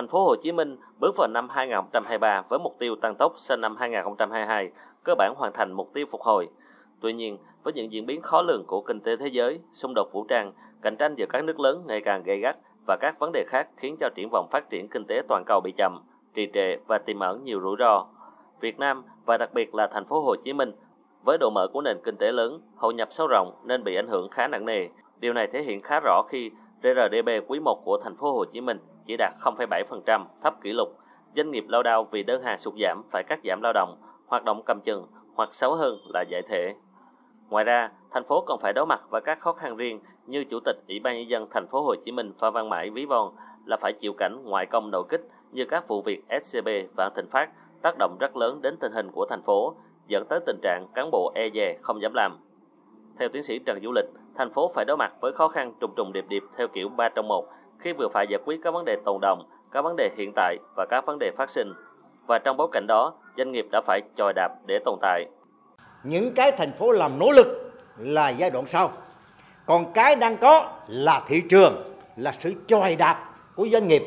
Thành phố Hồ Chí Minh bước vào năm 2023 với mục tiêu tăng tốc sang năm 2022, cơ bản hoàn thành mục tiêu phục hồi. Tuy nhiên, với những diễn biến khó lường của kinh tế thế giới, xung đột vũ trang, cạnh tranh giữa các nước lớn ngày càng gay gắt và các vấn đề khác khiến cho triển vọng phát triển kinh tế toàn cầu bị chậm, trì trệ và tiềm ẩn nhiều rủi ro. Việt Nam và đặc biệt là thành phố Hồ Chí Minh với độ mở của nền kinh tế lớn, hội nhập sâu rộng nên bị ảnh hưởng khá nặng nề. Điều này thể hiện khá rõ khi GRDP quý 1 của thành phố Hồ Chí Minh chỉ đạt 0,7%, thấp kỷ lục. Doanh nghiệp lao đao vì đơn hàng sụt giảm phải cắt giảm lao động, hoạt động cầm chừng hoặc xấu hơn là giải thể. Ngoài ra, thành phố còn phải đối mặt với các khó khăn riêng như Chủ tịch Ủy ban nhân dân thành phố Hồ Chí Minh Phan Văn Mãi ví von là phải chịu cảnh ngoại công nội kích như các vụ việc SCB và Thịnh Phát tác động rất lớn đến tình hình của thành phố, dẫn tới tình trạng cán bộ e dè không dám làm. Theo tiến sĩ Trần Du Lịch, thành phố phải đối mặt với khó khăn trùng trùng điệp điệp theo kiểu ba trong một khi vừa phải giải quyết các vấn đề tồn động, các vấn đề hiện tại và các vấn đề phát sinh. Và trong bối cảnh đó, doanh nghiệp đã phải chòi đạp để tồn tại. Những cái thành phố làm nỗ lực là giai đoạn sau. Còn cái đang có là thị trường, là sự chòi đạp của doanh nghiệp.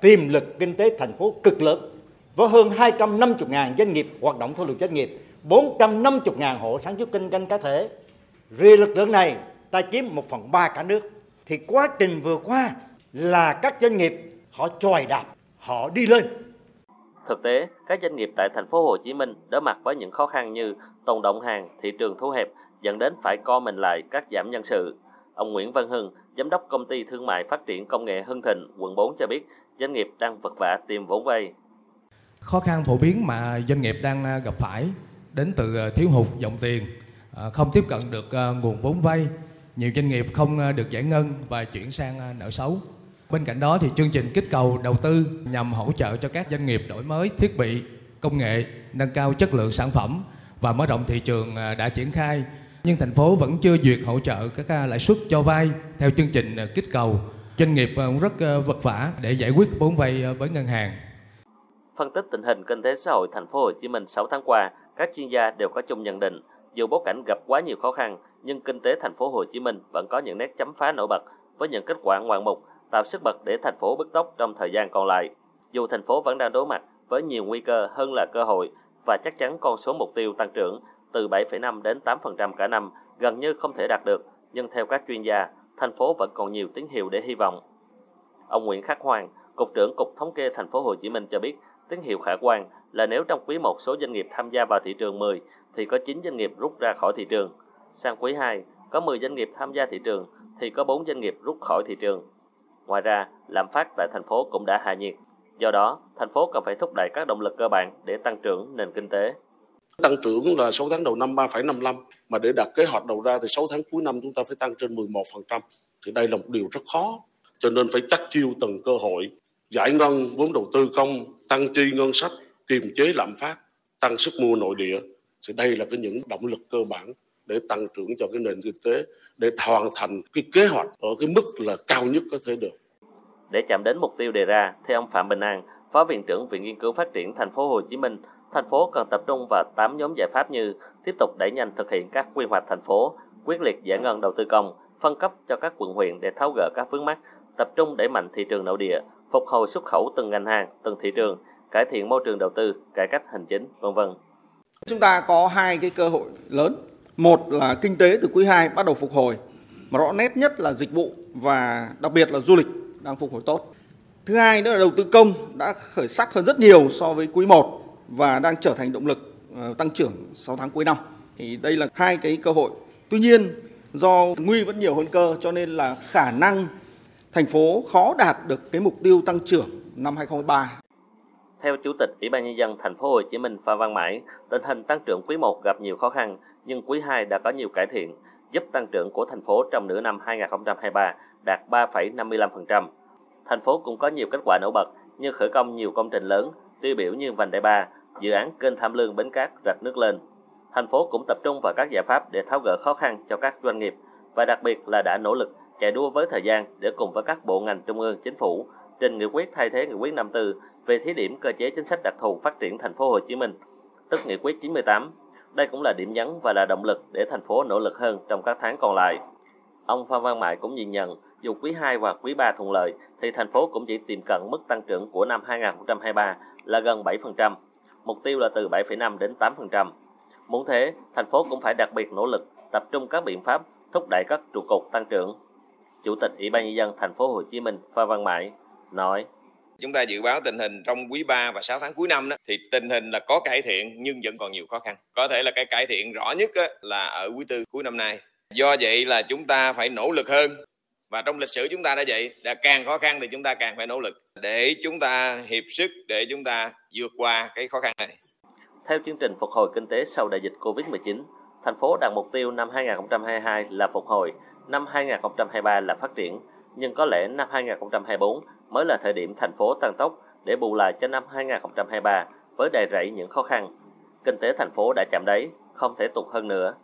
Tiềm lực kinh tế thành phố cực lớn với hơn 250.000 doanh nghiệp hoạt động theo luật doanh nghiệp, 450.000 hộ sản xuất kinh doanh cá thể. Riêng lực lượng này ta chiếm 1 phần 3 cả nước. Thì quá trình vừa qua là các doanh nghiệp họ chòi đạp, họ đi lên. Thực tế, các doanh nghiệp tại thành phố Hồ Chí Minh đối mặt với những khó khăn như tồn động hàng, thị trường thu hẹp dẫn đến phải co mình lại cắt giảm nhân sự. Ông Nguyễn Văn Hưng, giám đốc công ty thương mại phát triển công nghệ Hưng Thịnh, quận 4 cho biết, doanh nghiệp đang vật vả tìm vốn vay. Khó khăn phổ biến mà doanh nghiệp đang à, gặp phải đến từ à, thiếu hụt dòng tiền, à, không tiếp cận được nguồn vốn vay, nhiều doanh nghiệp không ờ, được giải ngân và chuyển sang ờ, nợ xấu. Bên cạnh đó thì chương trình kích cầu đầu tư nhằm hỗ trợ cho các doanh nghiệp đổi mới thiết bị, công nghệ, nâng cao chất lượng sản phẩm và mở rộng thị trường ờ, đã triển khai. Nhưng thành phố vẫn chưa duyệt hỗ trợ các lãi suất cho vay theo chương trình kích cầu. Doanh nghiệp cũng rất vất vả để giải quyết vốn vay với ngân hàng. Phân tích tình hình kinh tế xã hội thành phố Hồ Chí Minh 6 tháng qua, các chuyên gia đều có chung nhận định, dù bối cảnh gặp quá nhiều khó khăn, nhưng kinh tế thành phố Hồ Chí Minh vẫn có những nét chấm phá nổi bật với những kết quả ngoạn mục, tạo sức bật để thành phố bứt tốc trong thời gian còn lại. Dù thành phố vẫn đang đối mặt với nhiều nguy cơ hơn là cơ hội và chắc chắn con số mục tiêu tăng trưởng từ 7,5 đến 8% cả năm gần như không thể đạt được, nhưng theo các chuyên gia, thành phố vẫn còn nhiều tín hiệu để hy vọng. Ông Nguyễn Khắc Hoàng, Cục trưởng Cục Thống kê Thành phố Hồ Chí Minh cho biết, Tín hiệu khả quan là nếu trong quý 1 số doanh nghiệp tham gia vào thị trường 10 thì có 9 doanh nghiệp rút ra khỏi thị trường. Sang quý 2 có 10 doanh nghiệp tham gia thị trường thì có 4 doanh nghiệp rút khỏi thị trường. Ngoài ra, lạm phát tại thành phố cũng đã hạ nhiệt. Do đó, thành phố cần phải thúc đẩy các động lực cơ bản để tăng trưởng nền kinh tế. Tăng trưởng là 6 tháng đầu năm 3,55 mà để đặt kế hoạch đầu ra thì 6 tháng cuối năm chúng ta phải tăng trên 11%. Thì đây là một điều rất khó. Cho nên phải chắc chiêu từng cơ hội giải ngân vốn đầu tư công, tăng chi ngân sách, kiềm chế lạm phát, tăng sức mua nội địa. Thì đây là cái những động lực cơ bản để tăng trưởng cho cái nền kinh tế để hoàn thành cái kế hoạch ở cái mức là cao nhất có thể được. Để chạm đến mục tiêu đề ra, theo ông Phạm Bình An, Phó Viện trưởng Viện Nghiên cứu Phát triển Thành phố Hồ Chí Minh, thành phố cần tập trung vào 8 nhóm giải pháp như tiếp tục đẩy nhanh thực hiện các quy hoạch thành phố, quyết liệt giải ngân đầu tư công, phân cấp cho các quận huyện để tháo gỡ các vướng mắc, tập trung đẩy mạnh thị trường nội địa, phục hồi xuất khẩu từng ngành hàng, từng thị trường, cải thiện môi trường đầu tư, cải cách hành chính, vân vân. Chúng ta có hai cái cơ hội lớn. Một là kinh tế từ quý 2 bắt đầu phục hồi, mà rõ nét nhất là dịch vụ và đặc biệt là du lịch đang phục hồi tốt. Thứ hai nữa là đầu tư công đã khởi sắc hơn rất nhiều so với quý 1 và đang trở thành động lực ờ, tăng trưởng 6 tháng cuối năm. Thì đây là hai cái cơ hội. Tuy nhiên do nguy vẫn nhiều hơn cơ cho nên là khả năng thành phố khó đạt được cái mục tiêu tăng trưởng năm 2023. Theo Chủ tịch Ủy ban nhân dân thành phố Hồ Chí Minh Phan Văn Mãi, tình hình tăng trưởng quý 1 gặp nhiều khó khăn, nhưng quý 2 đã có nhiều cải thiện, giúp tăng trưởng của thành phố trong nửa năm 2023 đạt 3,55%. Thành phố cũng có nhiều kết quả nổi bật như khởi công nhiều công trình lớn, tiêu biểu như vành đai 3, dự án kênh Tham Lương Bến Cát rạch nước lên. Thành phố cũng tập trung vào các giải pháp để tháo gỡ khó khăn cho các doanh nghiệp và đặc biệt là đã nỗ lực chạy đua với thời gian để cùng với các bộ ngành trung ương chính phủ trình nghị quyết thay thế nghị quyết 54 về thí điểm cơ chế chính sách đặc thù phát triển thành phố Hồ Chí Minh, tức nghị quyết 98. Đây cũng là điểm nhấn và là động lực để thành phố nỗ lực hơn trong các tháng còn lại. Ông Phan Văn Mãi cũng nhìn nhận dù quý 2 và quý 3 thuận lợi thì thành phố cũng chỉ tiềm cận mức tăng trưởng của năm 2023 là gần 7%, mục tiêu là từ 7,5 đến 8%. Muốn thế, thành phố cũng phải đặc biệt nỗ lực tập trung các biện pháp thúc đẩy các trụ cột tăng trưởng. Chủ tịch Ủy ban nhân dân thành phố Hồ Chí Minh Phan Văn Mãi nói: Chúng ta dự báo tình hình trong quý 3 và 6 tháng cuối năm đó thì tình hình là có cải thiện nhưng vẫn còn nhiều khó khăn. Có thể là cái cải thiện rõ nhất là ở quý tư cuối năm nay. Do vậy là chúng ta phải nỗ lực hơn và trong lịch sử chúng ta đã vậy, đã càng khó khăn thì chúng ta càng phải nỗ lực để chúng ta hiệp sức để chúng ta vượt qua cái khó khăn này. Theo chương trình phục hồi kinh tế sau đại dịch Covid-19, thành phố đặt mục tiêu năm 2022 là phục hồi, năm 2023 là phát triển, nhưng có lẽ năm 2024 mới là thời điểm thành phố tăng tốc để bù lại cho năm 2023 với đầy rẫy những khó khăn. Kinh tế thành phố đã chạm đáy, không thể tụt hơn nữa.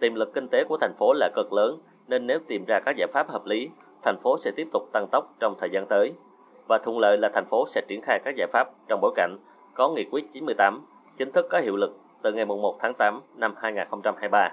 Tiềm lực kinh tế của thành phố là cực lớn, nên nếu tìm ra các giải pháp hợp lý, thành phố sẽ tiếp tục tăng tốc trong thời gian tới. Và thuận lợi là thành phố sẽ triển khai các giải pháp trong bối cảnh có nghị quyết 98 chính thức có hiệu lực từ ngày 1 tháng 8 năm 2023.